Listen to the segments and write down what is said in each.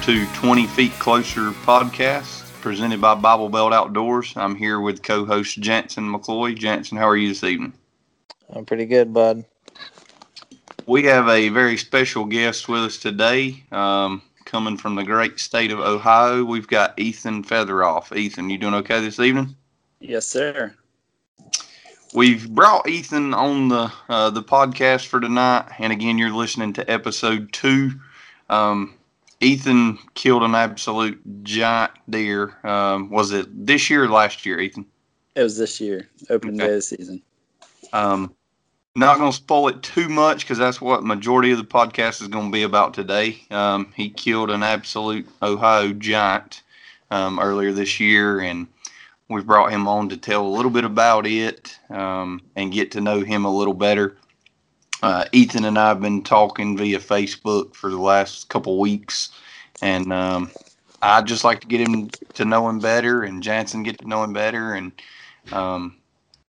Welcome to 20 Feet Closer podcast presented by Bible Belt Outdoors. I'm here with co host Jansen McCloy. Jansen, how are you this evening? I'm pretty good, bud. We have a very special guest with us today. Um, coming from the great state of Ohio, we've got Ethan Featheroff. Ethan, you doing okay this evening? Yes, sir. We've brought Ethan on the uh, the podcast for tonight, and again, you're listening to episode two. Um, Ethan killed an absolute giant deer. Um, was it this year or last year, Ethan? It was this year, open okay. day of the season. Um, not going to spoil it too much because that's what majority of the podcast is going to be about today. Um, he killed an absolute Ohio giant um, earlier this year, and we've brought him on to tell a little bit about it um, and get to know him a little better. Uh, Ethan and I have been talking via Facebook for the last couple weeks, and um, I'd just like to get him to know him better, and Jansen get to know him better, and um,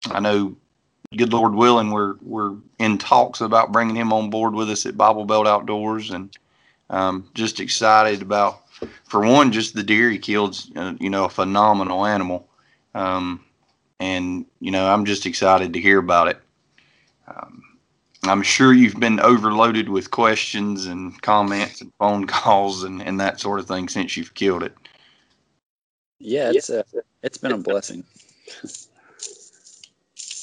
I know good Lord willing, we're we're in talks about bringing him on board with us at Bible Belt Outdoors, and um, just excited about, for one, just the deer he killed. Uh, you know, a phenomenal animal, um, and you know, I'm just excited to hear about it. Um, I'm sure you've been overloaded with questions and comments and phone calls and, and that sort of thing since you've killed it. Yeah, it's uh, it's been a blessing.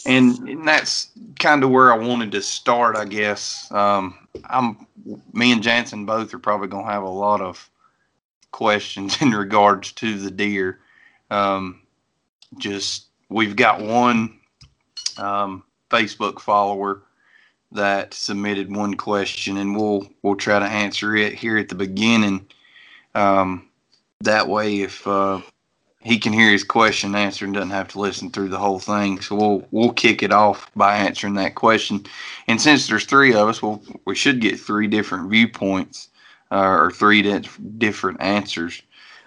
and, and that's kind of where I wanted to start, I guess. Um, I'm me and Jansen both are probably going to have a lot of questions in regards to the deer. Um, just we've got one um, Facebook follower that submitted one question, and we'll we'll try to answer it here at the beginning. Um, that way, if uh, he can hear his question answered and doesn't have to listen through the whole thing. So we'll we'll kick it off by answering that question. And since there's three of us, we'll, we should get three different viewpoints uh, or three di- different answers.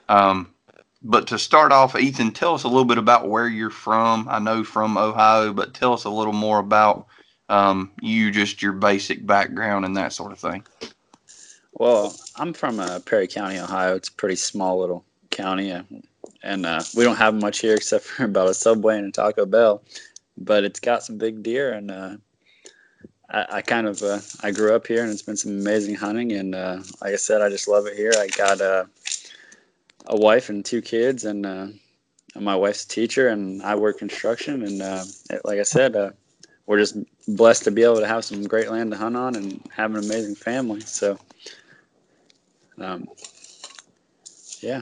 Um, but to start off, Ethan, tell us a little bit about where you're from. I know from Ohio, but tell us a little more about um, you, just your basic background and that sort of thing. Well, I'm from uh, Perry County, Ohio. It's a pretty small little county and uh, we don't have much here except for about a Subway and a Taco Bell, but it's got some big deer, and uh, I, I, kind of uh, I grew up here, and it's been some amazing hunting, and uh, like I said, I just love it here. I got uh, a wife and two kids, and uh, my wife's a teacher, and I work construction, and like I said, we're just blessed to be able to have some great land to hunt on and have an amazing family. So, um, yeah.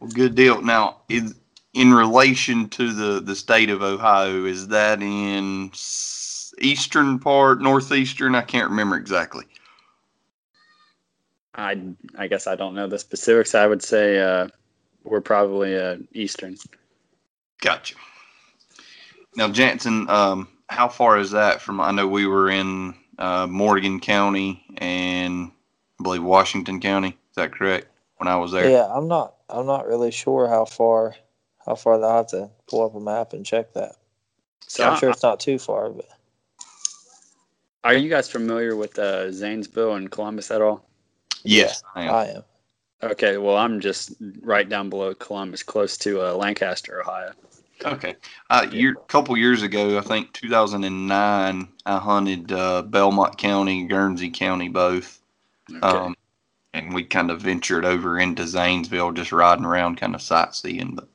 Well, good deal. Now, in, in relation to the, the state of Ohio, is that in eastern part, northeastern? I can't remember exactly. I I guess I don't know the specifics. I would say uh, we're probably uh, eastern. Gotcha. Now, Jansen, um, how far is that from? I know we were in uh, Morgan County and I believe Washington County. Is that correct? When I was there. Yeah, I'm not I'm not really sure how far how far I have to pull up a map and check that. So I'm sure it's not too far, but. Are you guys familiar with uh, Zanesville and Columbus at all? Yes, I am. I am. Okay, well, I'm just right down below Columbus, close to uh, Lancaster, Ohio. Okay. Uh, year, a couple years ago, I think 2009, I hunted uh, Belmont County, Guernsey County, both. Okay. Um, and we kind of ventured over into Zanesville, just riding around, kind of sightseeing. But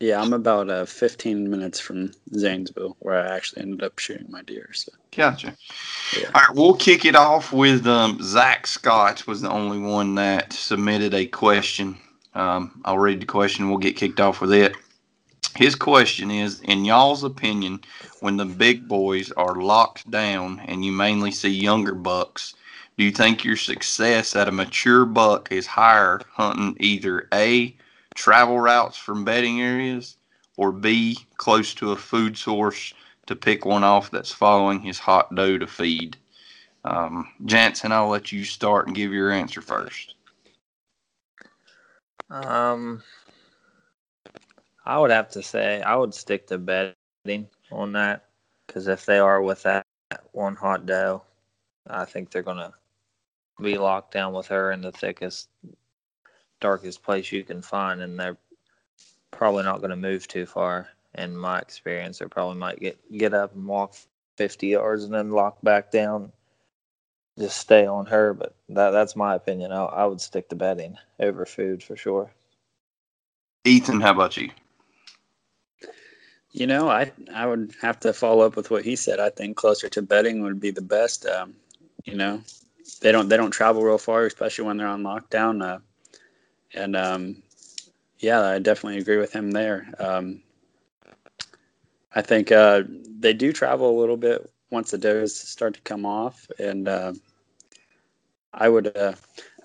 yeah, I'm about uh, 15 minutes from Zanesville, where I actually ended up shooting my deer. So gotcha. Yeah. All right, we'll kick it off with um, Zach Scott was the only one that submitted a question. Um, I'll read the question. We'll get kicked off with it. His question is In y'all's opinion, when the big boys are locked down and you mainly see younger bucks, do you think your success at a mature buck is higher hunting either A, travel routes from bedding areas, or B, close to a food source to pick one off that's following his hot doe to feed? Um, Jansen, I'll let you start and give your answer first. Um, I would have to say I would stick to bedding on that because if they are with that one hot doe, I think they're gonna be locked down with her in the thickest, darkest place you can find, and they're probably not to move too far. In my experience, they probably might get get up and walk 50 yards and then lock back down. Just stay on her, but that that's my opinion. I, I would stick to bedding over food for sure. Ethan, how about you? You know, I I would have to follow up with what he said. I think closer to bedding would be the best. Um, you know, they don't they don't travel real far, especially when they're on lockdown. Uh, and um, yeah, I definitely agree with him there. Um, I think uh, they do travel a little bit once the does start to come off, and uh, I would uh,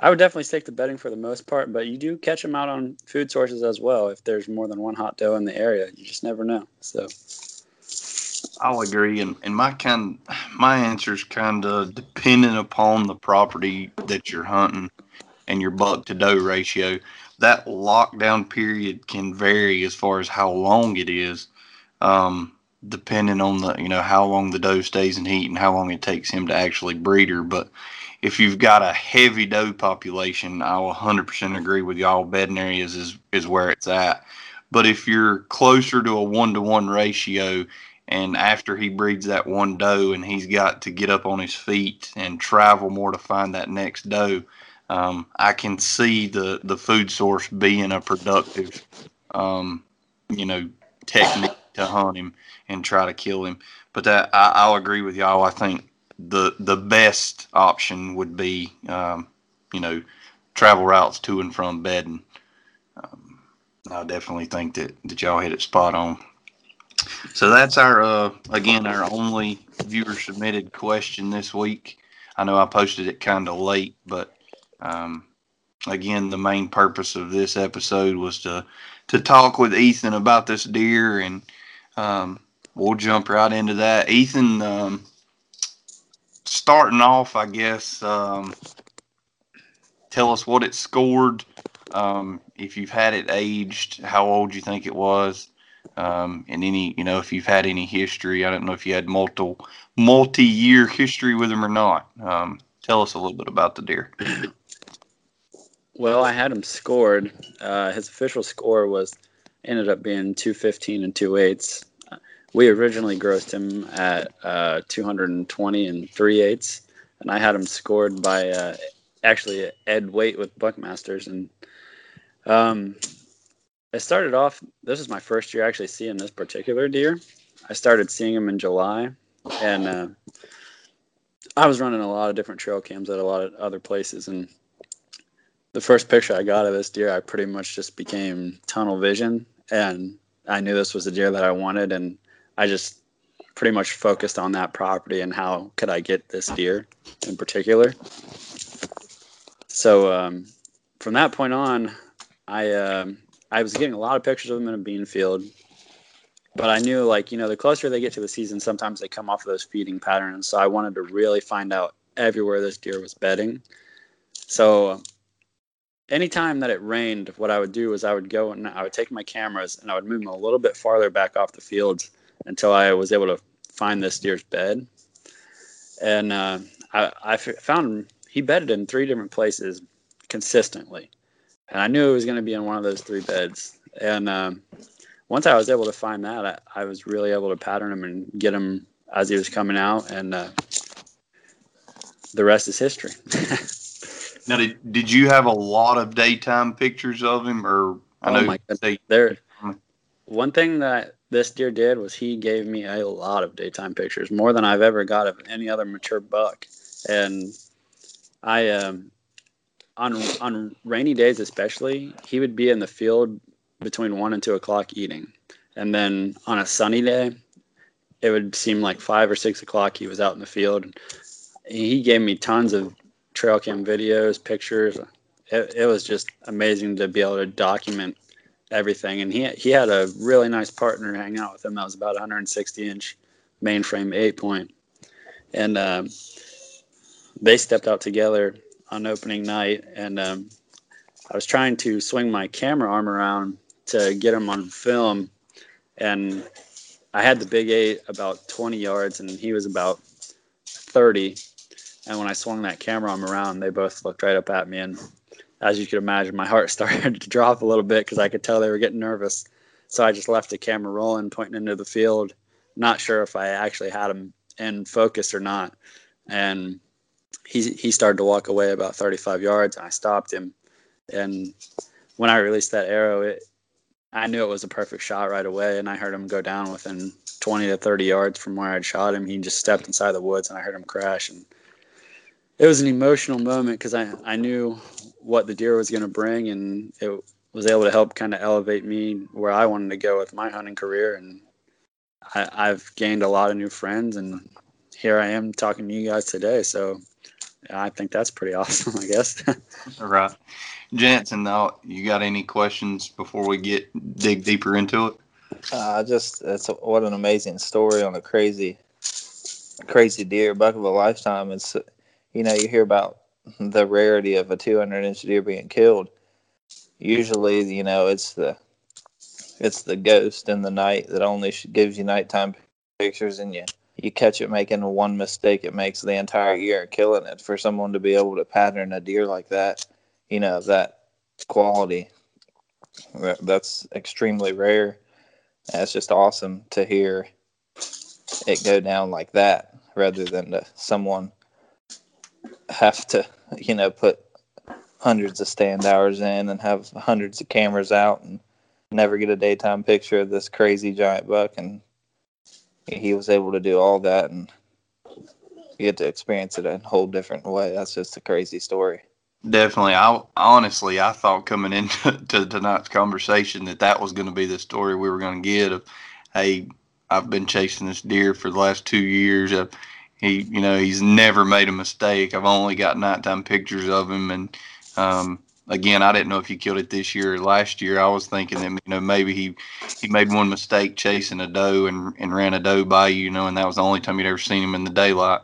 I would definitely stick to bedding for the most part. But you do catch them out on food sources as well. If there's more than one hot doe in the area, you just never know. So. I'll agree, and, and my kind my answer is kind of dependent upon the property that you're hunting and your buck to doe ratio. That lockdown period can vary as far as how long it is, um, depending on the you know how long the doe stays in heat and how long it takes him to actually breed her. But if you've got a heavy doe population, I will 100% agree with y'all. Bedding areas is is where it's at. But if you're closer to a one to one ratio and after he breeds that one doe and he's got to get up on his feet and travel more to find that next doe, um, I can see the, the food source being a productive, um, you know, technique to hunt him and try to kill him. But that I, I'll agree with y'all. I think the the best option would be, um, you know, travel routes to and from bedding. Um, I definitely think that, that y'all hit it spot on. So that's our uh, again our only viewer submitted question this week. I know I posted it kind of late, but um, again, the main purpose of this episode was to to talk with Ethan about this deer, and um, we'll jump right into that. Ethan, um, starting off, I guess, um, tell us what it scored. Um, if you've had it aged, how old you think it was, um, and any, you know, if you've had any history. I don't know if you had multiple multi-year history with them or not. Um, tell us a little bit about the deer. Well, I had him scored. Uh, his official score was ended up being 215 and two. We originally grossed him at uh, 220 and three eighths, and I had him scored by uh, actually Ed Waite with Buckmasters. And um, I started off. This is my first year actually seeing this particular deer. I started seeing him in July, and uh, I was running a lot of different trail cams at a lot of other places, and the first picture I got of this deer, I pretty much just became tunnel vision, and I knew this was the deer that I wanted, and I just pretty much focused on that property and how could I get this deer in particular. So um, from that point on, I um, I was getting a lot of pictures of them in a bean field, but I knew like you know the closer they get to the season, sometimes they come off of those feeding patterns. So I wanted to really find out everywhere this deer was bedding. So anytime that it rained, what I would do was I would go and I would take my cameras and I would move them a little bit farther back off the fields until I was able to find this deer's bed. And uh, I, I found he bedded in three different places consistently. And I knew it was going to be in one of those three beds. And um, once I was able to find that, I, I, was really able to pattern him and get him as he was coming out. And uh, the rest is history. Now, did, did you have a lot of daytime pictures of him, or I oh know they, there. One thing that this deer did was he gave me a lot of daytime pictures, more than I've ever got of any other mature buck, and I um on on rainy days especially, he would be in the field between one and two o'clock eating, and then on a sunny day, it would seem like five or six o'clock he was out in the field. He gave me tons of trail cam videos, pictures. It, it was just amazing to be able to document everything. And he he had a really nice partner hang out with him that was about 160 inch mainframe eight point, and um, they stepped out together on opening night. And um, I was trying to swing my camera arm around to get him on film, and I had the big eight about 20 yards, and he was about 30 And when I swung that camera arm around, they both looked right up at me. And as you could imagine, my heart started to drop a little bit because I could tell they were getting nervous. So I just left the camera rolling, pointing into the field, not sure if I actually had him in focus or not. And he he started to walk away about 35 yards, and I stopped him. And when I released that arrow, it I knew it was a perfect shot right away, and I heard him go down within 20 to 30 yards from where I'd shot him. He just stepped inside the woods, and I heard him crash. And it was an emotional moment because I, I knew what the deer was going to bring, and it was able to help kind of elevate me where I wanted to go with my hunting career. And I, I've gained a lot of new friends, and here I am talking to you guys today. So I think that's pretty awesome, I guess. All right. Jansen, now you got any questions before we get dig deeper into it? Uh, just that's a, what an amazing story on a crazy, crazy deer, buck of a lifetime. It's you know you hear about the rarity of a 200 inch deer being killed. Usually, you know it's the it's the ghost in the night that only gives you nighttime pictures, and you you catch it making one mistake, it makes the entire year killing it. For someone to be able to pattern a deer like that you know that quality that's extremely rare it's just awesome to hear it go down like that rather than to someone have to you know put hundreds of stand hours in and have hundreds of cameras out and never get a daytime picture of this crazy giant buck and he was able to do all that and you get to experience it a whole different way that's just a crazy story Definitely. I honestly, I thought coming into to tonight's conversation that that was going to be the story we were going to get of, hey, I've been chasing this deer for the last two years. Uh, he, you know, he's never made a mistake. I've only got nighttime pictures of him, and um, again, I didn't know if he killed it this year or last year. I was thinking that you know maybe he he made one mistake chasing a doe and and ran a doe by you, you know, and that was the only time you'd ever seen him in the daylight.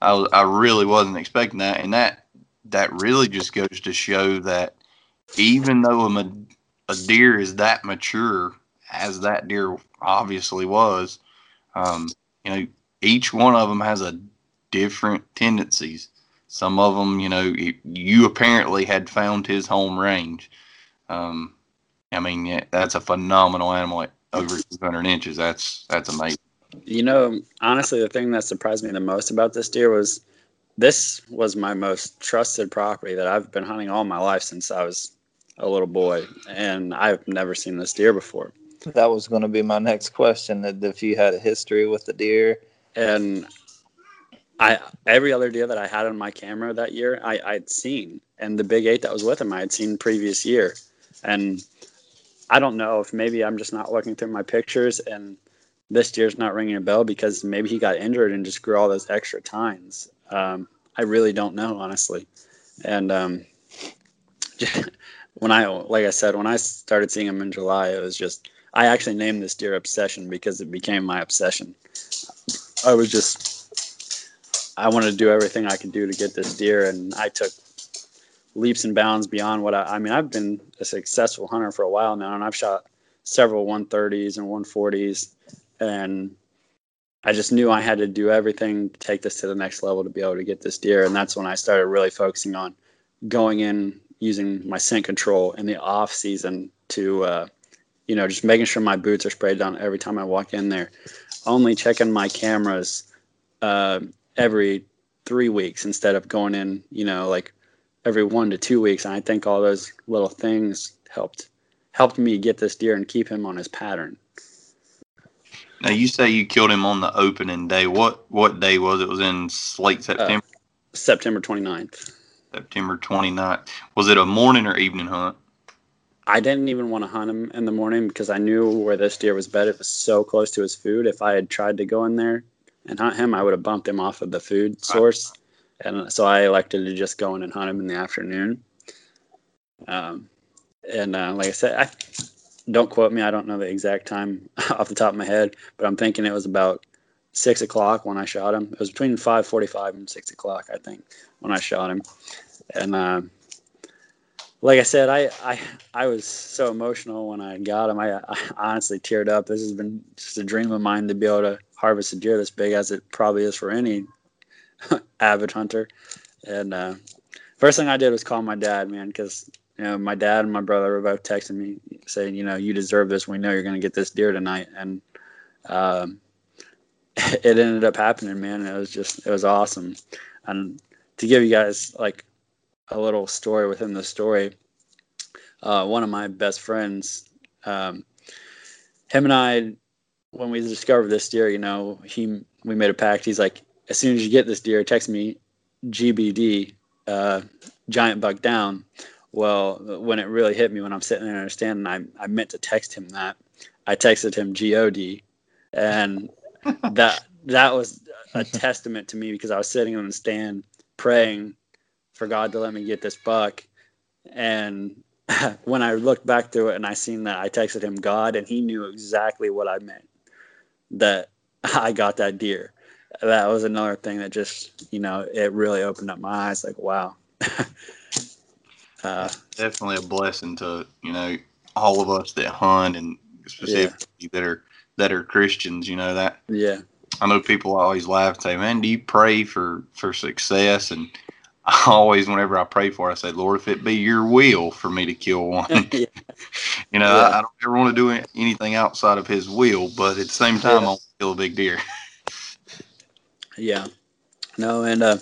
I was, I really wasn't expecting that, and that that really just goes to show that even though a, a deer is that mature, as that deer obviously was, um, you know, each one of them has a different tendencies. Some of them, you know, you apparently had found his home range. Um, I mean, yeah, that's a phenomenal animal at over 200 inches. That's that's amazing. You know, honestly, the thing that surprised me the most about this deer was this was my most trusted property that I've been hunting all my life since I was a little boy, and I've never seen this deer before. That was going to be my next question: that if you had a history with the deer, and I every other deer that I had on my camera that year, I, I'd seen, and the big eight that was with him, I had seen previous year, and I don't know if maybe I'm just not looking through my pictures and this deer's not ringing a bell because maybe he got injured and just grew all those extra tines. Um, I really don't know, honestly. And um, when I, like I said, when I started seeing him in July, it was just, I actually named this deer Obsession because it became my obsession. I was just, I wanted to do everything I could do to get this deer, and I took leaps and bounds beyond what I, I mean, I've been a successful hunter for a while now, and I've shot several 130s and 140s, and I just knew I had to do everything to take this to the next level to be able to get this deer. And that's when I started really focusing on going in using my scent control in the off season to, uh, you know, just making sure my boots are sprayed down every time I walk in there. Only checking my cameras uh, every three weeks instead of going in, you know, like every one to two weeks. And I think all those little things helped helped me get this deer and keep him on his pattern. Now you say you killed him on the opening day. What what day was it? it was in late September? Uh, September 29th. September 29th. Was it a morning or evening hunt? I didn't even want to hunt him in the morning because I knew where this deer was bed. It was so close to his food. If I had tried to go in there and hunt him, I would have bumped him off of the food source. And so I elected to just go in and hunt him in the afternoon. Um, and uh, like I said, I don't quote me. I don't know the exact time off the top of my head, but I'm thinking it was about six o'clock when I shot him. It was between five forty-five and six o'clock, I think, when I shot him. And uh, like I said, I, I I was so emotional when I got him. I, I honestly teared up. This has been just a dream of mine to be able to harvest a deer this big, as it probably is for any avid hunter. And uh, first thing I did was call my dad, man, because you know my dad and my brother were both texting me saying, you know, you deserve this. We know you're going to get this deer tonight, and um, it ended up happening, man. It was just it was awesome. And to give you guys like a little story within the story, uh, one of my best friends, um, him and I, when we discovered this deer, you know, he we made a pact. He's like, as soon as you get this deer, text me GBD, uh, giant buck down. Well, when it really hit me when I'm sitting there understanding, I, I meant to text him that. I texted him God, and that that was a testament to me because I was sitting on the stand praying for God to let me get this buck, and when I looked back through it and I seen that I texted him God, and he knew exactly what I meant that I got that deer. That was another thing that just you know it really opened up my eyes. Like wow. uh, Definitely a blessing to you know all of us that hunt and specifically yeah. that are that are Christians. You know that. Yeah. I know people always laugh and say, "Man, do you pray for for success?" And I always, whenever I pray for, it, I say, "Lord, if it be Your will for me to kill one." yeah. You know, yeah. I, I, don't ever want to do anything outside of His will, but at the same time, yeah. I want to kill a big deer. yeah. No, and uh,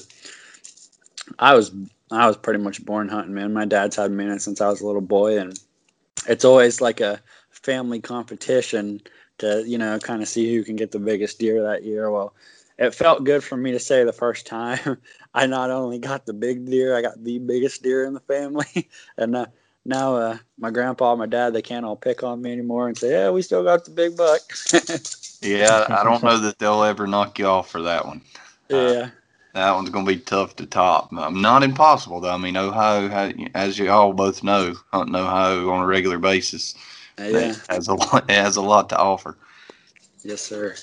I was I was pretty much born hunting, man. My dad's had me in it since I was a little boy, and it's always like a family competition to you know kind of see who can get the biggest deer that year. Well, it felt good for me to say the first time I not only got the big deer, I got the biggest deer in the family, and uh, now uh, my grandpa, and my dad, they can't all pick on me anymore and say, "Yeah, we still got the big buck." yeah, I don't know that they'll ever knock you off for that one. Yeah. Uh, that one's going to be tough to top. Um, not impossible though. I mean, Ohio, as you all both know, hunting Ohio on a regular basis, uh, yeah. has a lot. has a lot to offer. Yes, sir.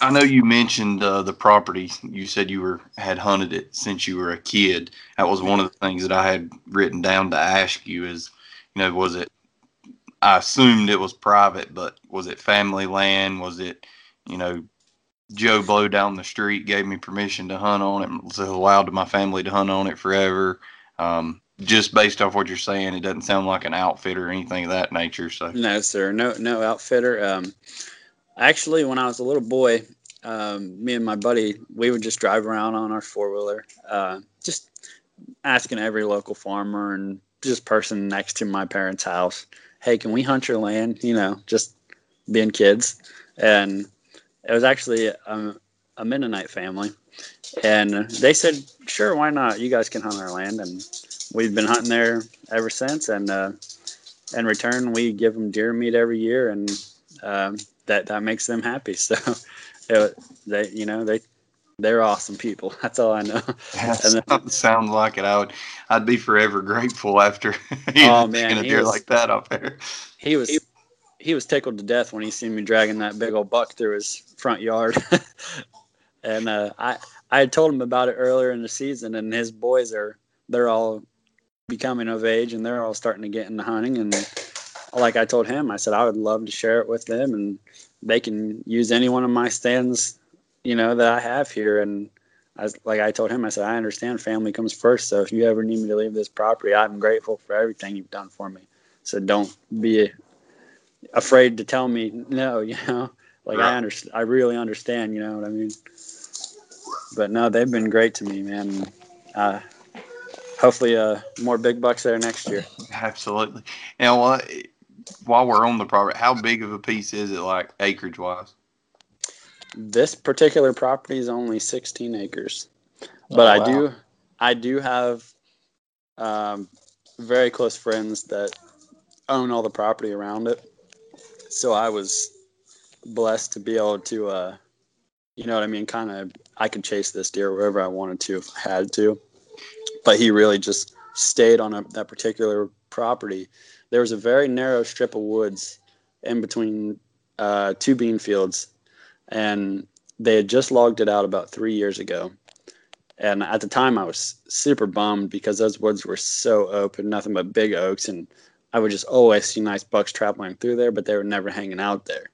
I know you mentioned uh, the property. You said you were had hunted it since you were a kid. That was one of the things that I had written down to ask you. Is you know, was it? I assumed it was private, but was it family land? Was it, you know, Joe Blow down the street gave me permission to hunt on it. Was allowed my family to hunt on it forever. Um, just based off what you're saying, it doesn't sound like an outfitter or anything of that nature. So no, sir, no, no outfitter. Um, actually, when I was a little boy, um, me and my buddy, we would just drive around on our four wheeler, uh, just asking every local farmer and just person next to my parents' house, "Hey, can we hunt your land?" You know, just being kids, and it was actually a, a Mennonite family, and they said, "Sure, why not? You guys can hunt our land." And we've been hunting there ever since. And uh, in return, we give them deer meat every year, and um, that that makes them happy. So it, they, you know, they they're awesome people. That's all I know. Yeah, then, sounds like it. I would, I'd be forever grateful after you oh, man, a deer was, like that up there. He was, he was tickled to death when he seen me dragging that big old buck through his front yard. and uh, I, I had told him about it earlier in the season, and his boys are, they're all becoming of age, and they're all starting to get into hunting. And like I told him, I said I would love to share it with them, and they can use any one of my stands, you know, that I have here. And I was, like I told him, I said I understand family comes first. So if you ever need me to leave this property, I'm grateful for everything you've done for me. So don't be afraid to tell me no, you know. Like I understand, I really understand, you know what I mean. But no, they've been great to me, man. Uh, hopefully, uh, more big bucks there next year. Absolutely. Now, uh, while we're on the property, how big of a piece is it, like acreage wise? This particular property is only 16 acres, but oh, wow. I do, I do have um, very close friends that own all the property around it so I was blessed to be able to, uh, you know what I mean? Kind of, I could chase this deer wherever I wanted to if I had to. But he really just stayed on a, that particular property. There was a very narrow strip of woods in between uh, two bean fields, and they had just logged it out about three years ago. And at the time, I was super bummed because those woods were so open, nothing but big oaks, and I would just always see nice bucks traveling through there, but they were never hanging out there.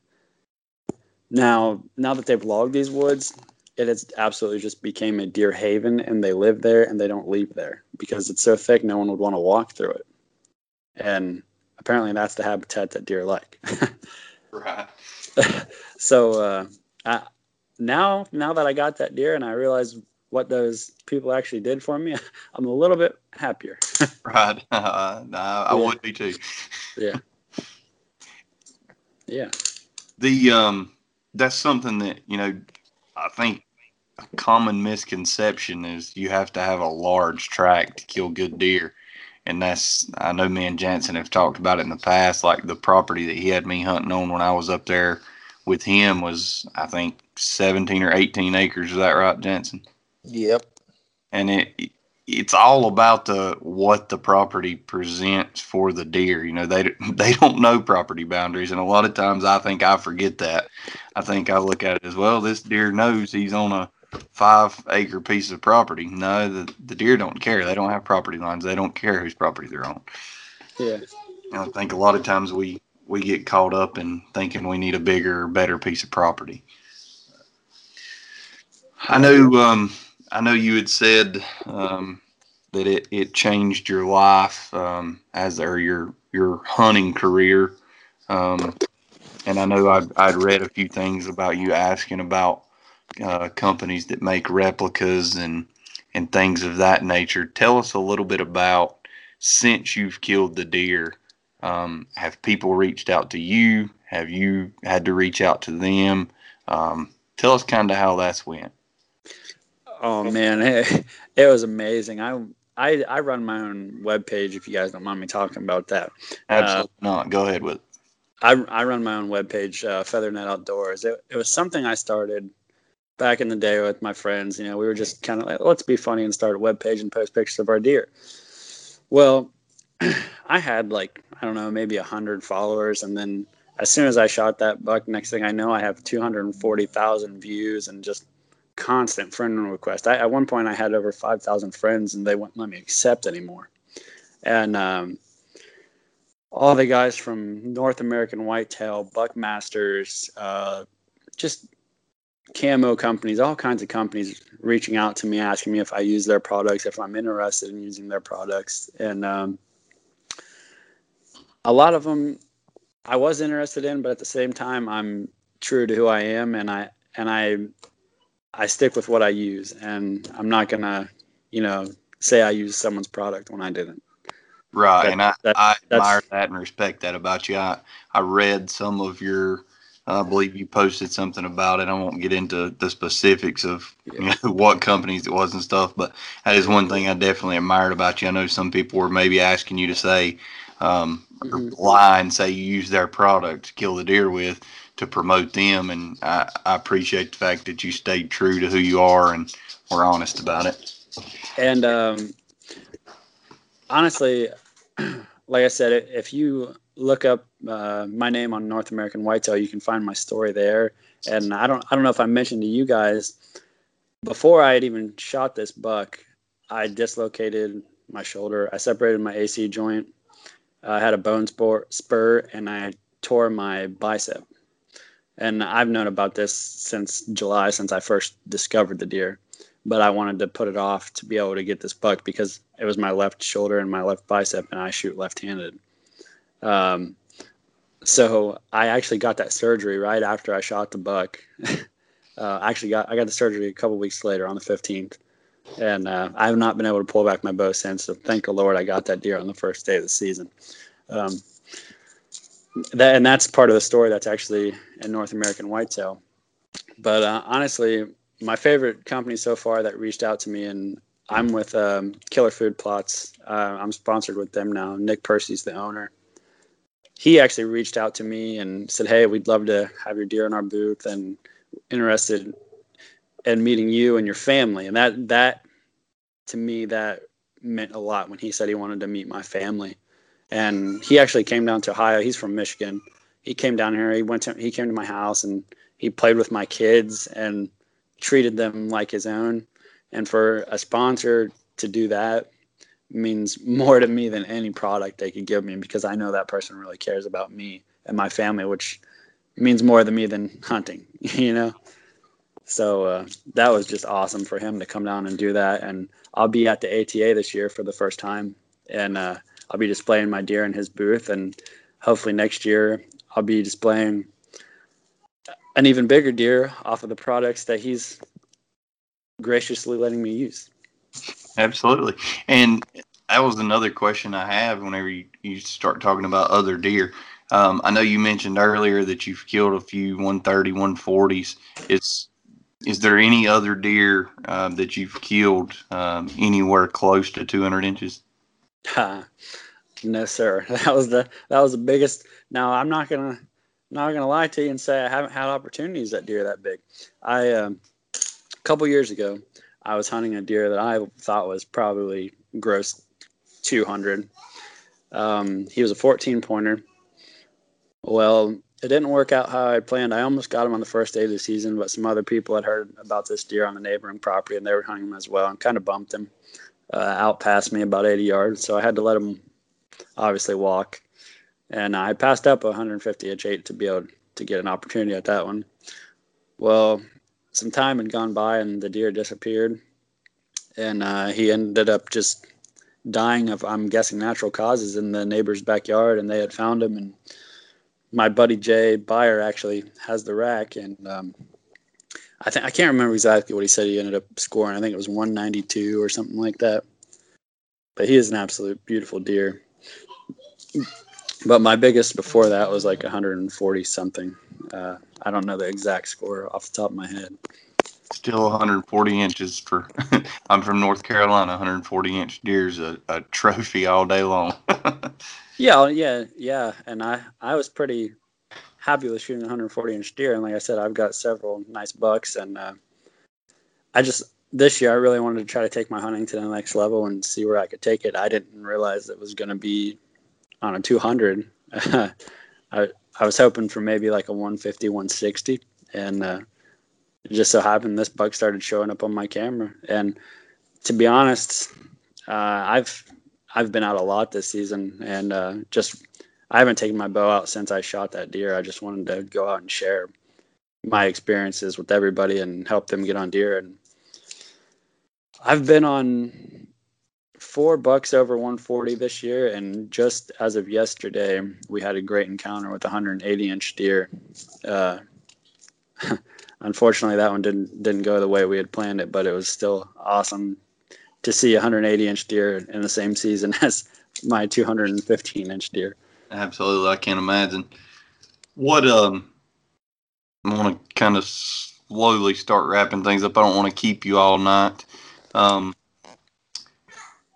Now, now that they've logged these woods, it has absolutely just became a deer haven, and they live there and they don't leave there because it's so thick, no one would want to walk through it. And apparently, that's the habitat that deer like. right. so uh, I, now, now that I got that deer and I realize what those people actually did for me, I'm a little bit happier. right. Uh, no, I Yeah. would be too. yeah. Yeah. The um, that's something that you know, I think a common misconception is you have to have a large track to kill good deer. And that's I know me and Jansen have talked about it in the past. Like the property that he had me hunting on when I was up there with him was I think seventeen or eighteen acres. Is that right, Jansen? Yep. and it it's all about the what the property presents for the deer. You know, they they don't know property boundaries, and a lot of times I think I forget that. I think I look at it as well. This deer knows he's on a five acre piece of property. No, the the deer don't care. They don't have property lines. They don't care whose property they're on. Yeah. And I think a lot of times we we get caught up in thinking we need a bigger, better piece of property. I know. Um, I know you had said um, that it, it changed your life um, as or your your hunting career, um, and I know I'd, I'd read a few things about you asking about uh, companies that make replicas and and things of that nature. Tell us a little bit about since you've killed the deer. Um, have people reached out to you? Have you had to reach out to them? Um, tell us kind of how that's went. Oh man, it, it was amazing. I, I I run my own webpage if you guys don't mind me talking about that. Absolutely not. Go ahead with it. I, I run my own webpage, uh, Feathernet Outdoors. It, it was something I started back in the day with my friends. You know, we were just kind of like, let's be funny and start a webpage and post pictures of our deer. Well, I had like, I don't know, maybe 100 followers. And then as soon as I shot that buck, next thing I know, I have 240,000 views and just constant friend requests. I, at one point, I had over 5,000 friends and they wouldn't let me accept anymore. And, um, all the guys from North American Whitetail, Buckmasters, uh, just camo companies, all kinds of companies reaching out to me, asking me if I use their products, if I'm interested in using their products. And um, a lot of them I was interested in, but at the same time, I'm true to who I am and I, and I, I stick with what I use and I'm not going to, you know, say I use someone's product when I didn't. Right, That- and I, that- I admire that and respect that about you. I, I read some of your, I believe you posted something about it. I won't get into the specifics of you know, what companies it was and stuff, but that is one thing I definitely admired about you. I know some people were maybe asking you to say, um, Mhm. lie and say you use their product to kill the deer with to promote them, and I, I appreciate the fact that you stayed true to who you are and were honest about it. And um, honestly, like I said, if you look up uh, my name on North American Whitetail, you can find my story there. And I don't, I don't know if I mentioned to you guys before I had even shot this buck, I dislocated my shoulder. I separated my AC joint. I had a bone spur, spur, and I tore my bicep. And I've known about this since July, since I first discovered the deer but I wanted to put it off to be able to get this buck because it was my left shoulder and my left bicep, and I shoot left-handed. Um, so I actually got that surgery right after I shot the buck. uh, actually got I got the surgery a couple weeks later on the 15th, and uh, I have not been able to pull back my bow since. So thank the Lord I got that deer on the first day of the season. Um, that and that's part of the story that's actually in North American Whitetail. But uh, honestly, my favorite company so far that reached out to me, and I'm with um, Killer Food Plots. Uh, I'm sponsored with them now. Nick Percy's the owner. He actually reached out to me and said, "Hey, we'd love to have your deer in our booth and interested in meeting you and your family." And that that to me that meant a lot when he said he wanted to meet my family. And he actually came down to Ohio. He's from Michigan. He came down here. He went to he came to my house and he played with my kids and treated them like his own. And for a sponsor to do that means more to me than any product they could give me because I know that person really cares about me and my family, which means more to me than hunting, you know? So uh, that was just awesome for him to come down and do that. And I'll be at the ATA this year for the first time, and uh, I'll be displaying my deer in his booth. And hopefully next year I'll be displaying an even bigger deer off of the products that he's graciously letting me use. Absolutely. And that was another question I have whenever you, you start talking about other deer. Um, I know you mentioned earlier that you've killed a few 130, 140s. Is is there any other deer uh, that you've killed um, anywhere close to 200 inches? no, sir. That was the that was the biggest. Now I'm not gonna not gonna lie to you and say I haven't had opportunities that deer that big. I um, a couple years ago I was hunting a deer that I thought was probably gross 200. Um, he was a 14 pointer. Well, it didn't work out how I planned. I almost got him on the first day of the season, but some other people had heard about this deer on the neighboring property and they were hunting him as well and kind of bumped him uh, out past me about 80 yards. So I had to let him obviously walk. And I passed up a 150 inch eight to be able to get an opportunity at that one. Well, some time had gone by and the deer disappeared, and uh, he ended up just dying of I'm guessing natural causes in the neighbor's backyard, and they had found him. And my buddy Jay Beyer actually has the rack, and um, I think I can't remember exactly what he said he ended up scoring. I think it was 192 or something like that. But he is an absolute beautiful deer. But my biggest before that was like 140 something. Uh, I don't know the exact score off the top of my head. Still 140 inches for. I'm from North Carolina. 140 inch deer is a, a trophy all day long. yeah, yeah, yeah. And I I was pretty happy with shooting 140 inch deer. And like I said, I've got several nice bucks, and uh, I just this year I really wanted to try to take my hunting to the next level and see where I could take it. I didn't realize it was going to be on a 200. I I was hoping for maybe like a 150, 160, and uh, it just so happened this buck started showing up on my camera. And to be honest, uh, I've I've been out a lot this season, and uh, just I haven't taken my bow out since I shot that deer. I just wanted to go out and share my experiences with everybody and help them get on deer. And I've been on four bucks over 140 this year, and just as of yesterday, we had a great encounter with a 180 inch deer. Uh, unfortunately, that one didn't didn't go the way we had planned it, but it was still awesome to see 180 inch deer in the same season as my 215 inch deer. Absolutely, I can't imagine. What um, I want to kind of slowly start wrapping things up. I don't want to keep you all night. Um,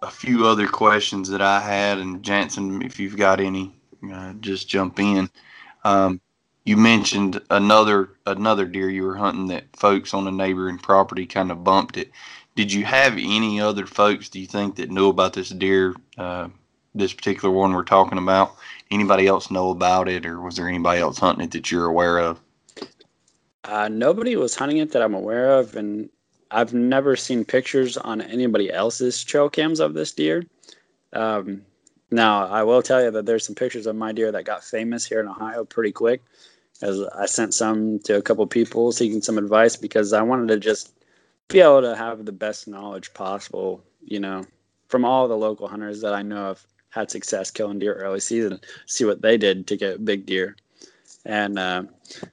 a few other questions that I had, and Jansen, if you've got any, uh, just jump in. Um, you mentioned another another deer you were hunting that folks on a neighboring property kind of bumped it. Did you have any other folks? Do you think that knew about this deer, uh, this particular one we're talking about? Anybody else know about it, or was there anybody else hunting it that you're aware of? Uh, nobody was hunting it that I'm aware of, and I've never seen pictures on anybody else's trail cams of this deer. Um, now, I will tell you that there's some pictures of my deer that got famous here in Ohio pretty quick. As I sent some to a couple people seeking some advice because I wanted to just be able to have the best knowledge possible, you know, from all the local hunters that I know have had success killing deer early season, see what they did to get big deer and uh,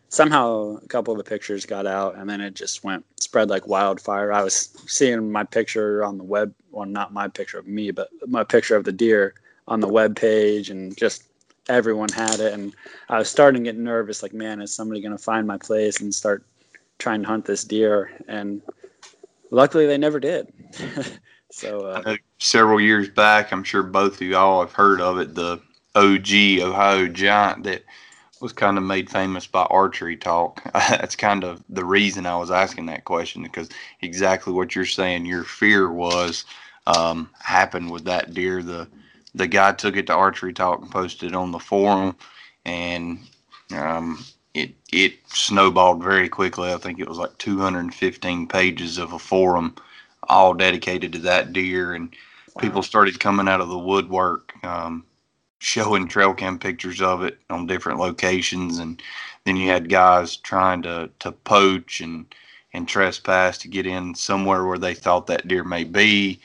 somehow a couple of the pictures got out and then it just went spread like wildfire. I was seeing my picture on the web well not my picture of me but my picture of the deer on the web page and just everyone had it. And i was starting to get nervous like man is somebody going to find my place and start trying to hunt this deer? And luckily they never did. So uh, several years back i'm sure both of y'all have heard of it the og ohio giant that was kind of made famous by archery talk. That's kind of the reason I was asking that question because exactly what you're saying, your fear was um, happened with that deer. The the guy took it to archery talk and posted it on the forum, and um, it it snowballed very quickly. I think it was like 215 pages of a forum, all dedicated to that deer, and wow. people started coming out of the woodwork. Um, showing trail cam pictures of it on different locations and then you had guys trying to to poach and and trespass to get in somewhere where they thought that deer may be.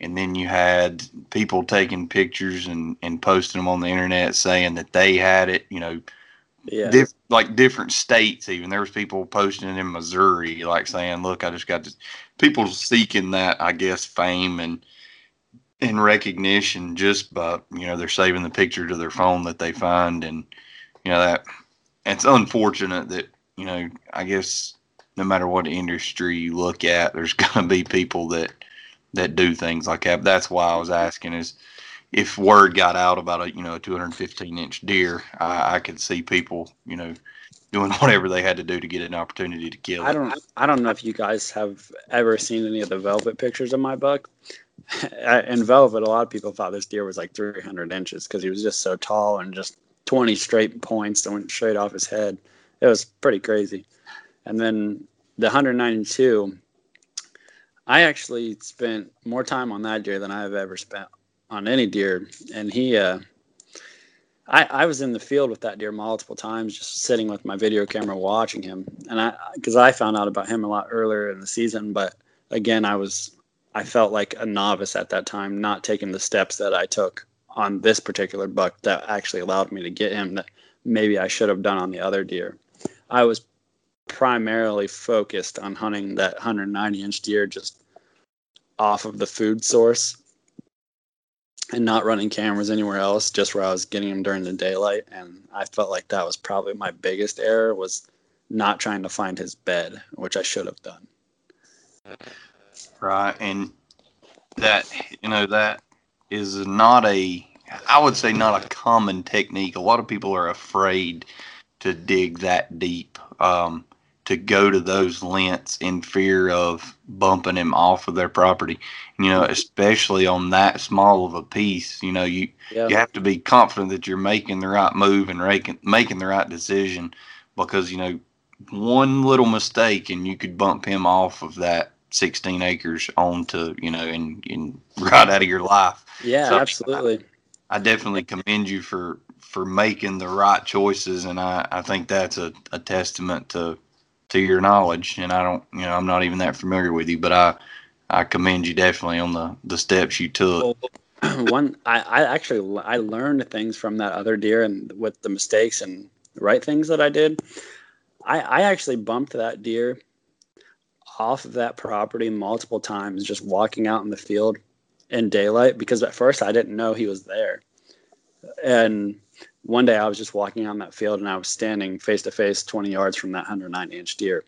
And then you had people taking pictures and, and posting them on the internet saying that they had it, you know, Yeah. diff, like different states even there was people posting it in missouri like saying look i just got this people seeking that i guess fame and and recognition just by you know they're saving the picture to their phone that they find and you know that it's unfortunate that you know i guess no matter what industry you look at there's going to be people that that do things like that that's why i was asking is if word got out about a you know a 215 inch deer, I, I could see people you know doing whatever they had to do to get an opportunity to kill it. I don't I don't know if you guys have ever seen any of the velvet pictures of my buck. In velvet, a lot of people thought this deer was like 300 inches because he was just so tall and just 20 straight points that went straight off his head. It was pretty crazy. And then the 192, I actually spent more time on that deer than I have ever spent on any deer. And he, uh, I, I was in the field with that deer multiple times, just sitting with my video camera watching him. And I, because I found out about him a lot earlier in the season, but again, I was, I felt like a novice at that time, not taking the steps that I took on this particular buck that actually allowed me to get him that maybe I should have done on the other deer. I was primarily focused on hunting that 190 inch deer just off of the food source and not running cameras anywhere else just where i was getting them during the daylight and i felt like that was probably my biggest error was not trying to find his bed which i should have done right? And that you know that is not a i would say not a common technique. A lot of people are afraid to dig that deep um, to go to those lengths in fear of bumping him off of their property. You know especially on that small of a piece you know you yeah. you have to be confident that you're making the right move and making making the right decision because you know one little mistake and you could bump him off of that 16 acres onto you know and, and right out of your life. Yeah So- absolutely. I definitely commend you for for making the right choices and i i think that's a, a testament to to your knowledge and i don't you know i'm not even that familiar with you but i i commend you definitely on the the steps you took. One I, I actually i learned things from that other deer and with the mistakes and right things that i did. I i actually bumped that deer off of that property multiple times just walking out in the field in daylight because at first i didn't know he was there and one day i was just walking on that field and i was standing face to face 20 yards from that 109 inch deer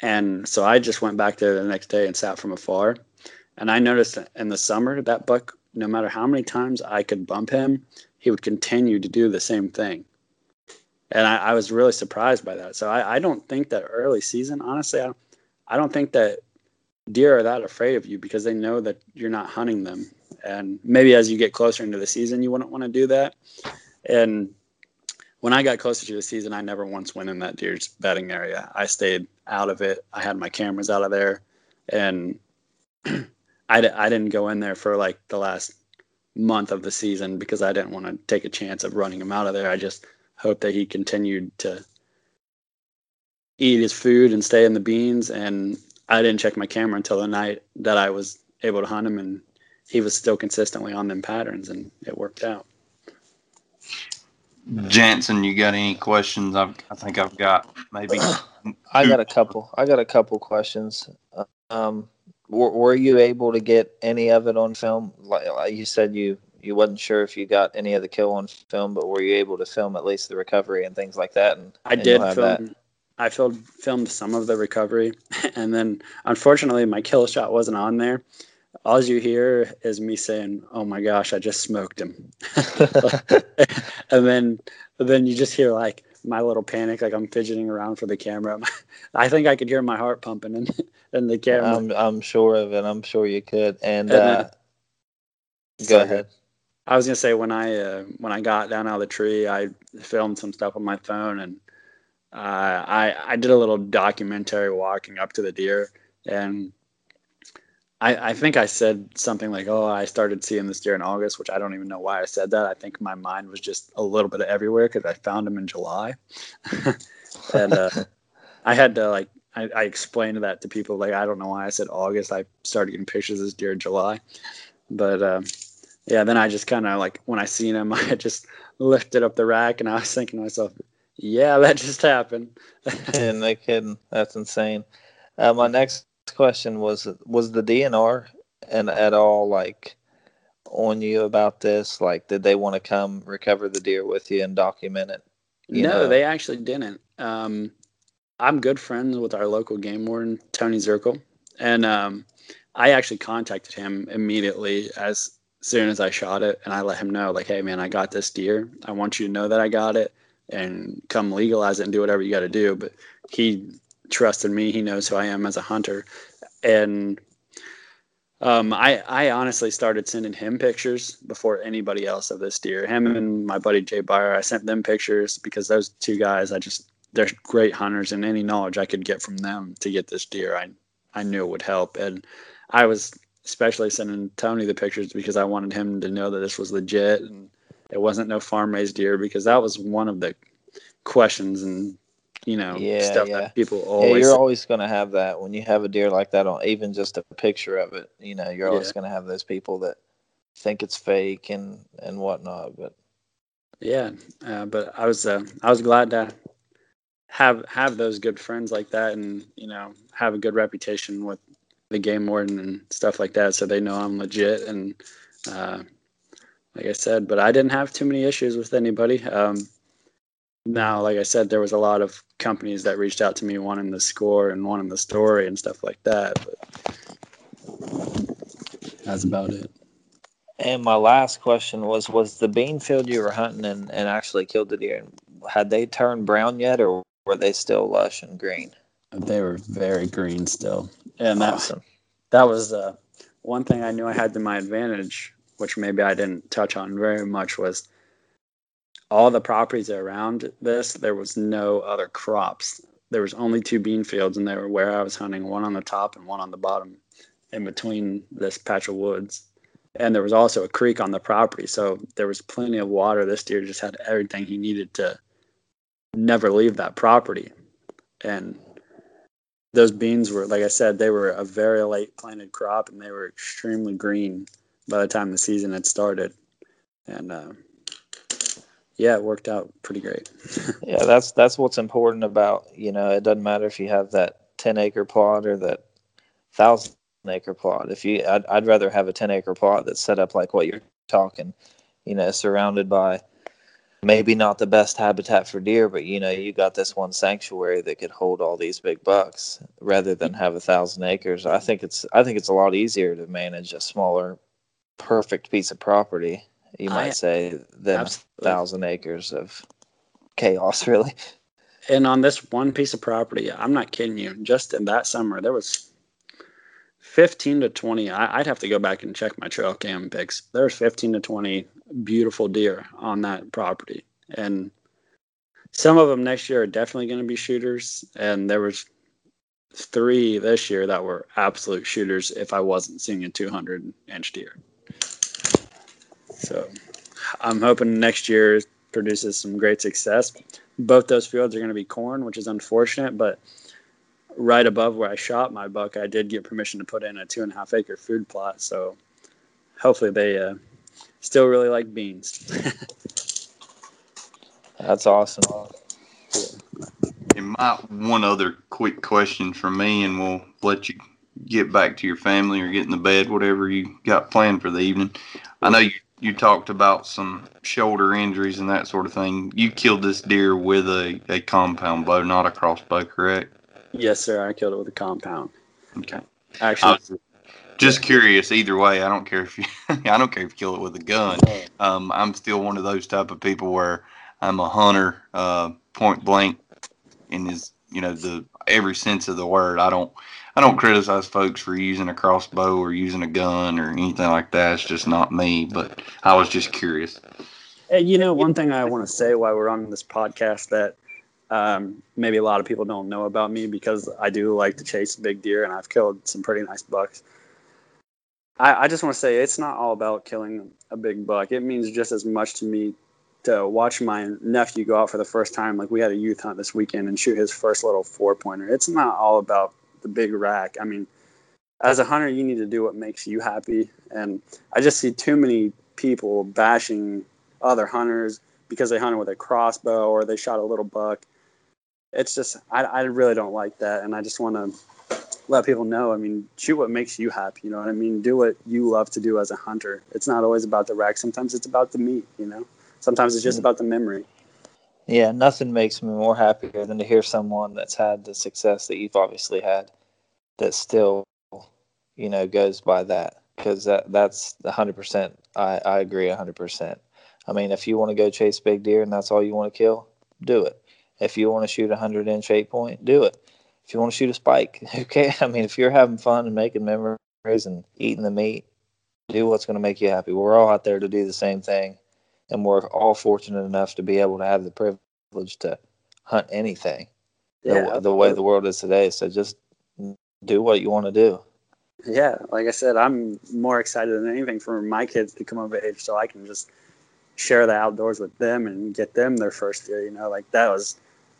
and so i just went back there the next day and sat from afar and I noticed in the summer that buck, no matter how many times I could bump him, he would continue to do the same thing. And I, I was really surprised by that. So I, I don't think that early season, honestly, I I don't think that deer are that afraid of you because they know that you're not hunting them. And maybe as you get closer into the season, you wouldn't want to do that. And when I got closer to the season, I never once went in that deer's bedding area. I stayed out of it. I had my cameras out of there. And I, d- I didn't go in there for like the last month of the season because I didn't want to take a chance of running him out of there. I just hoped that he continued to eat his food and stay in the beans. And I didn't check my camera until the night that I was able to hunt him, and he was still consistently on them patterns, and it worked out. Jansen, you got any questions? I've, I think I've got maybe. I got a couple. I got a couple questions. Um, were, were you able to get any of it on film? Like, like you said, you you wasn't sure if you got any of the kill on film, but were you able to film at least the recovery and things like that? And I and did you'll have film. I filmed filmed some of the recovery, and then unfortunately my kill shot wasn't on there. All you hear is me saying, "Oh my gosh, I just smoked him," and then then you just hear like my little panic, like I'm fidgeting around for the camera. I think I could hear my heart pumping in in the camera. I'm I'm sure of it. I'm sure you could. And, And then- uh, go Sorry. ahead. I was gonna say when I uh, when I got down out of the tree, I filmed some stuff on my phone, and uh, I I did a little documentary walking up to the deer, and I I think I said something like, "Oh, I started seeing this deer in August," which I don't even know why I said that. I think my mind was just a little bit everywhere because I found him in July, and uh, I had to like I, I explained that to people. Like, I don't know why I said August. I started getting pictures of this deer in July. But um, yeah, then I just kind of like, when I seen him, I just lifted up the rack and I was thinking to myself, yeah, that just happened. and they kidding. That's insane. Uh, my next question was was the DNR and at all like on you about this? Like, did they want to come recover the deer with you and document it? You no, know? they actually didn't. Um, I'm good friends with our local game warden, Tony Zirkle, and um, I actually contacted him immediately as soon as I shot it, and I let him know, like, hey man, I got this deer. I want you to know that I got it, and come legalize it and do whatever you got to do. But he trusted me. He knows who I am as a hunter, and um, I I honestly started sending him pictures before anybody else of this deer. Him and my buddy Jay Byer, I sent them pictures because those two guys, I just they're great hunters, and any knowledge I could get from them to get this deer, I I knew it would help. And I was especially sending Tony the pictures because I wanted him to know that this was legit and it wasn't no farm raised deer because that was one of the questions and you know Yeah, stuff yeah. that people always. Yeah, you're always going to have that when you have a deer like that on even just a picture of it. You know, you're always Yeah. going to have those people that think it's fake and and whatnot. But Yeah, uh, but I was uh, I was glad to have have those good friends like that, and you know have a good reputation with the game warden and stuff like that, so they know I'm legit. And uh, like I said, but I didn't have too many issues with anybody. Um, now, like I said, there was a lot of companies that reached out to me wanting the score and wanting the story and stuff like that. But that's about it. and my last question was: Was the bean field you were hunting and, and actually killed the deer? Had they turned brown yet, or were they still lush and green? They were very green still, and that Awesome. that was uh, one thing I knew I had to my advantage, which maybe I didn't touch on very much, was all the properties around this. There was no other crops. There was only two bean fields, and they were where I was hunting, one on the top and one on the bottom, in between this patch of woods. And there was also a creek on the property, so there was plenty of water. This deer just had everything he needed to never leave that property. And those beans were, like I said, they were a very late planted crop, and they were extremely green by the time the season had started. And uh, yeah, it worked out pretty great. Yeah, that's that's what's important about you know. It doesn't matter if you have that ten acre plot or that thousand acre plot. If you, I'd, I'd rather have a ten acre plot that's set up like what you're talking. You know, surrounded by maybe not the best habitat for deer, but you know, you got this one sanctuary that could hold all these big bucks rather than have a thousand acres. I think it's I think it's a lot easier to manage a smaller, perfect piece of property. You might I- say than a thousand acres of chaos, really. And on this one piece of property, I'm not kidding you. Just in that summer, there was 15 to 20. I, I'd have to go back and check my trail cam pics. There was 15 to 20 beautiful deer on that property, and some of them next year are definitely going to be shooters. And there was three this year that were absolute shooters. If I wasn't seeing a 200 inch deer, so I'm hoping next year produces some great success both those fields are going to be corn, which is unfortunate. But right above where I shot my buck, I did get permission to put in a two and a half acre food plot. So hopefully they uh, still really like beans. That's awesome. And my one other quick question from me, and we'll let you get back to your family or get in the bed, whatever you got planned for the evening. I know you, you talked about some shoulder injuries and that sort of thing. You killed this deer with a, a compound bow, not a crossbow, correct? yes, sir. I killed it with a compound. Okay. Actually, just curious. Either way, I don't care if you I don't care if you kill it with a gun. Um, I'm still one of those type of people where I'm a hunter, uh, point blank, in his you know the every sense of the word. I don't I don't criticize folks for using a crossbow or using a gun or anything like that. It's just not me. But I was just curious. Hey, you know, one thing I want to say while we're on this podcast that um, maybe a lot of people don't know about me because I do like to chase big deer and I've killed some pretty nice bucks. I, I just want to say it's not all about killing a big buck. It means just as much to me to watch my nephew go out for the first time. Like we had a youth hunt this weekend and shoot his first little four pointer. It's not all about the big rack. I mean, as a hunter, you need to do what makes you happy. And I just see too many people bashing other hunters because they hunted with a crossbow or they shot a little buck. It's just, I, I really don't like that. And I just want to let people know, I mean, shoot what makes you happy. You know what I mean? Do what you love to do as a hunter. It's not always about the rack. Sometimes it's about the meat, you know? Sometimes it's just mm. about the memory. Yeah, nothing makes me more happier than to hear someone that's had the success that you've obviously had that still, you know, goes by that because that that's 100%. I, I agree 100%. I mean, if you want to go chase big deer and that's all you want to kill, do it. If you want to shoot a 100 inch eight point, do it. If you want to shoot a spike, okay. I mean, if you're having fun and making memories and eating the meat, do what's going to make you happy. We're all out there to do the same thing and we're all fortunate enough to be able to have the privilege to hunt anything yeah, the, the way the world is today. So just do what you want to do. Yeah, like I said, I'm more excited than anything for my kids to come of age so I can just share the outdoors with them and get them their first year. You know, like that was,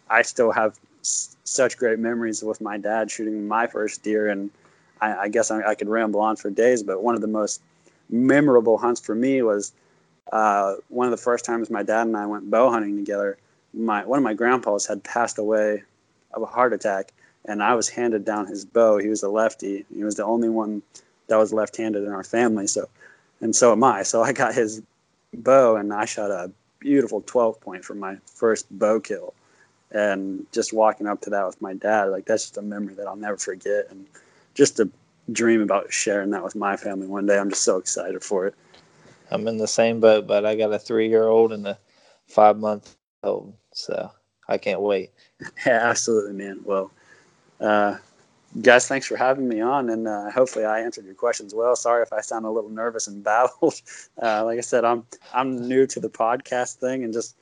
I still have s- such great memories with my dad shooting my first deer. And I, I guess I, I could ramble on for days, but one of the most memorable hunts for me was uh, one of the first times my dad and I went bow hunting together, my one of my grandpas had passed away of a heart attack, and I was handed down his bow. He was a lefty. He was the only one that was left-handed in our family. So, and so am I. So I got his bow, and I shot a beautiful 12 point for my first bow kill. And just walking up to that with my dad, like that's just a memory that I'll never forget. And just to dream about sharing that with my family one day, I'm just so excited for it. I'm in the same boat, but I got a three year old and a five month old, so I can't wait. Yeah, absolutely, man. Well, uh, guys, thanks for having me on, and uh, hopefully I answered your questions well. Sorry if I sound a little nervous and babbled. Uh, like I said, I'm I'm new to the podcast thing and just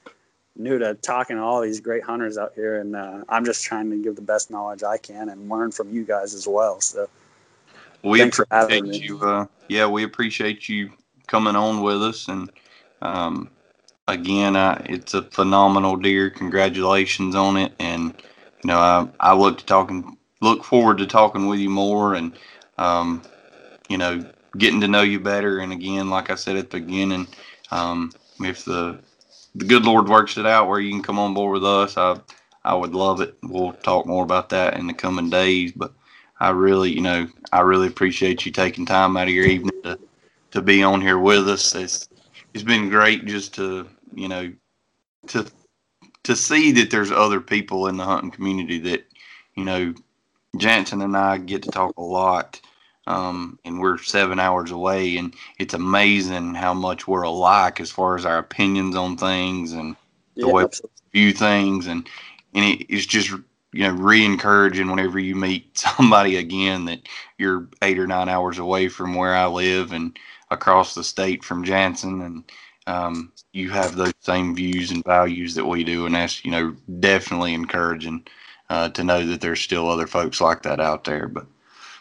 new to talking to all these great hunters out here, and uh, I'm just trying to give the best knowledge I can and learn from you guys as well. So. We appreciate you. Uh, yeah, we appreciate you coming on with us. And um, again, I, it's a phenomenal deer. Congratulations on it. And you know, I I look to talking, look forward to talking with you more, and um, you know, getting to know you better. And again, like I said at the beginning, um, if the the good Lord works it out where you can come on board with us, I I would love it. We'll talk more about that in the coming days, but. I really, you know, I really appreciate you taking time out of your evening to to be on here with us. It's it's been great just to you know to to see that there's other people in the hunting community that you know Jansen and I get to talk a lot. Um, and we're seven hours away, and it's amazing how much we're alike as far as our opinions on things and the yeah, way we view things, and and it, it's just you know re-encouraging whenever you meet somebody again that you're eight or nine hours away from where I live, and across the state from Jansen, and um, you have those same views and values that we do, and that's you know definitely encouraging uh, to know that there's still other folks like that out there. But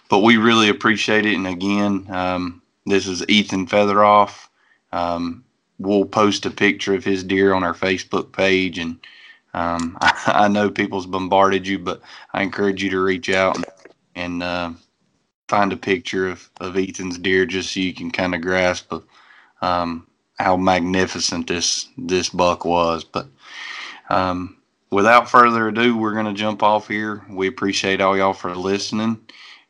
but we really appreciate it, and again, um, this is Ethan Featheroff. Um, we'll post a picture of his deer on our Facebook page, and um, I, I, know people's bombarded you, but I encourage you to reach out and, and uh, find a picture of, of Ethan's deer just so you can kind of grasp of, um, how magnificent this this buck was. But um, without further ado, we're going to jump off here. We appreciate all y'all for listening.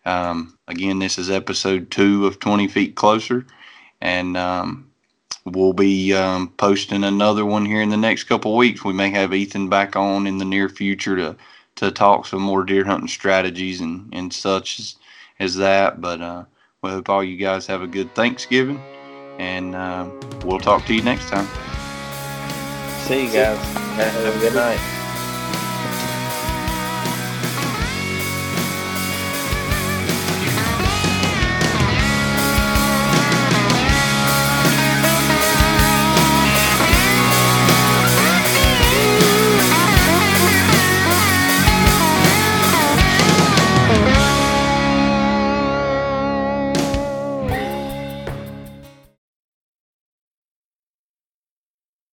Um, again, this is episode two of 20 Feet Closer, and um, we'll be um, posting another one here in the next couple weeks. We may have Ethan back on in the near future to to talk some more deer hunting strategies and, and such as as that. But uh, we hope all you guys have a good Thanksgiving, and uh, we'll talk to you next time. See you guys. Have a good night.